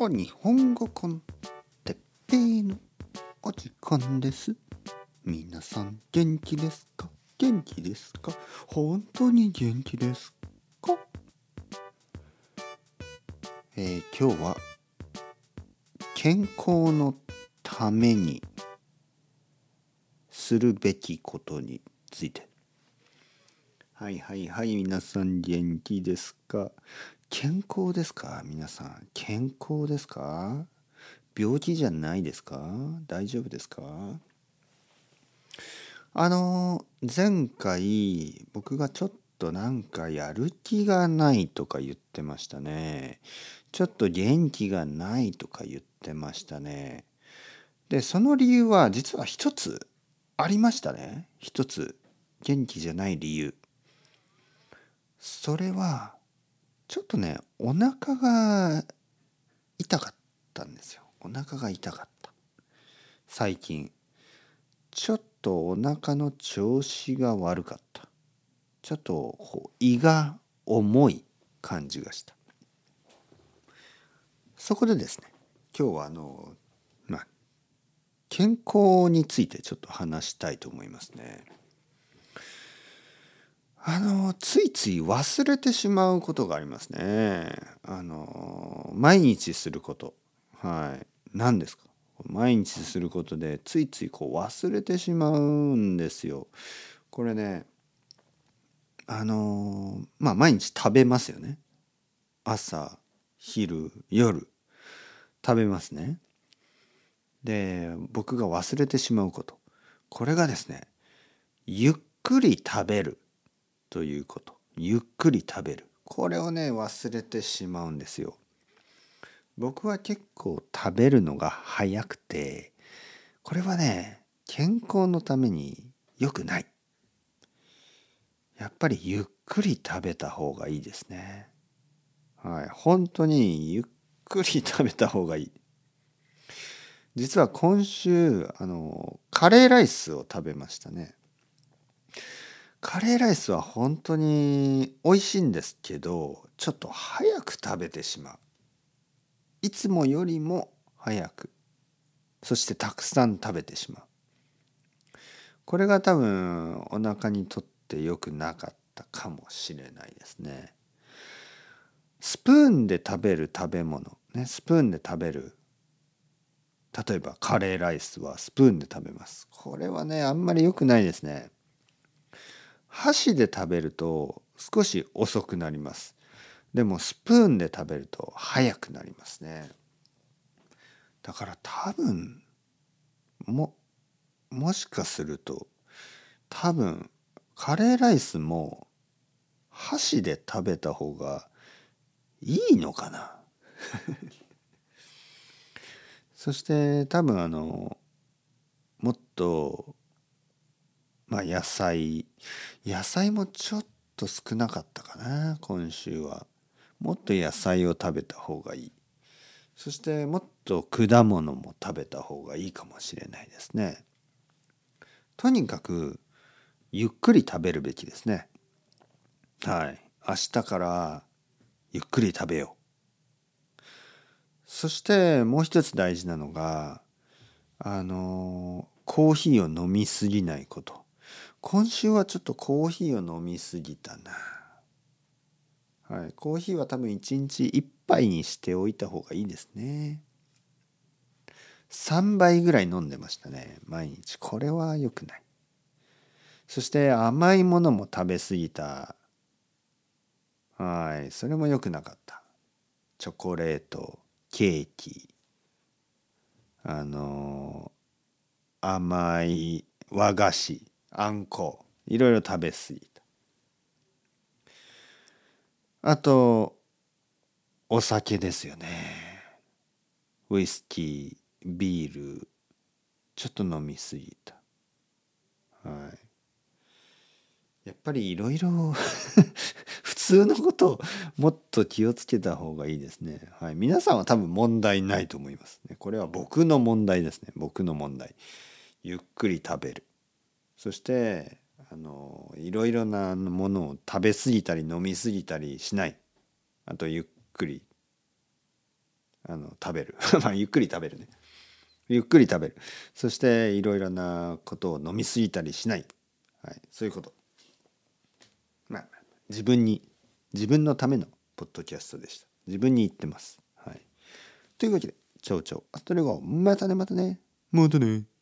お日本語コンテッペイのお時間です。皆さん元気ですか？元気ですか？本当に元気ですか？えー、今日は健康のためにするべきことについて。はいはいはい皆さん元気ですか？健康ですか？皆さん健康ですか？病気じゃないですか？大丈夫ですか？あの前回僕がちょっとなんかやる気がないとか言ってましたね。ちょっと元気がないとか言ってましたね。でその理由は実は一つありましたね。一つ。元気じゃない理由。それはちょっとねお腹が痛かったんですよ。お腹が痛かった。最近。ちょっとお腹の調子が悪かった。ちょっと胃が重い感じがした。そこでですね今日はあのまあ健康についてちょっと話したいと思いますね。あのついつい忘れてしまうことがありますね。あの毎日することはい何ですか？毎日することでついついこう忘れてしまうんですよ。これねあのまあ毎日食べますよね。朝昼夜食べますね。で僕が忘れてしまうことこれがですねゆっくり食べるということゆっくり食べるこれをね忘れてしまうんですよ。僕は結構食べるのが早くてこれはね健康のために良くない。やっぱりゆっくり食べた方がいいですね。はい、本当にゆっくり食べた方がいい。実は今週あのカレーライスを食べましたね。カレーライスは本当に美味しいんですけどちょっと早く食べてしまう。いつもよりも早く。そしてたくさん食べてしまう。これが多分お腹にとって良くなかったかもしれないですね。スプーンで食べる食べ物。ねスプーンで食べる。例えばカレーライスはスプーンで食べます。これはねあんまり良くないですね。箸で食べると少し遅くなります。でもスプーンで食べると早くなりますね。だから多分ももしかすると多分カレーライスも箸で食べた方がいいのかな。そして多分あのもっとまあ野菜野菜もちょっと少なかったかな今週は。もっと野菜を食べた方がいい。そしてもっと果物も食べた方がいいかもしれないですね。とにかくゆっくり食べるべきですね。はい。明日からゆっくり食べよう。そしてもう一つ大事なのがあのコーヒーを飲みすぎないこと。今週はちょっとコーヒーを飲みすぎたな。はい、コーヒーは多分1日1杯にしておいた方がいいですね。3杯ぐらい飲んでましたね。毎日。これは良くない。そして甘いものも食べ過ぎた。はい。それも良くなかった。チョコレートケーキ。あの甘い和菓子。あんこいろいろ食べ過ぎたあとお酒ですよねウイスキービールちょっと飲み過ぎたはいやっぱりいろいろ普通のことをもっと気をつけた方がいいですね。はい、皆さんは多分問題ないと思いますね。これは僕の問題ですね。僕の問題。ゆっくり食べる。そしてあのいろいろなものを食べ過ぎたり飲み過ぎたりしない。あとゆっくりあの食べる。まあゆっくり食べるね。ゆっくり食べる。そしていろいろなことを飲み過ぎたりしない、はい、そういうこと。まあ自分に自分のためのポッドキャストでした。自分に言ってます。はい。というわけでちょうちょうあとでごまたねまたね。またね。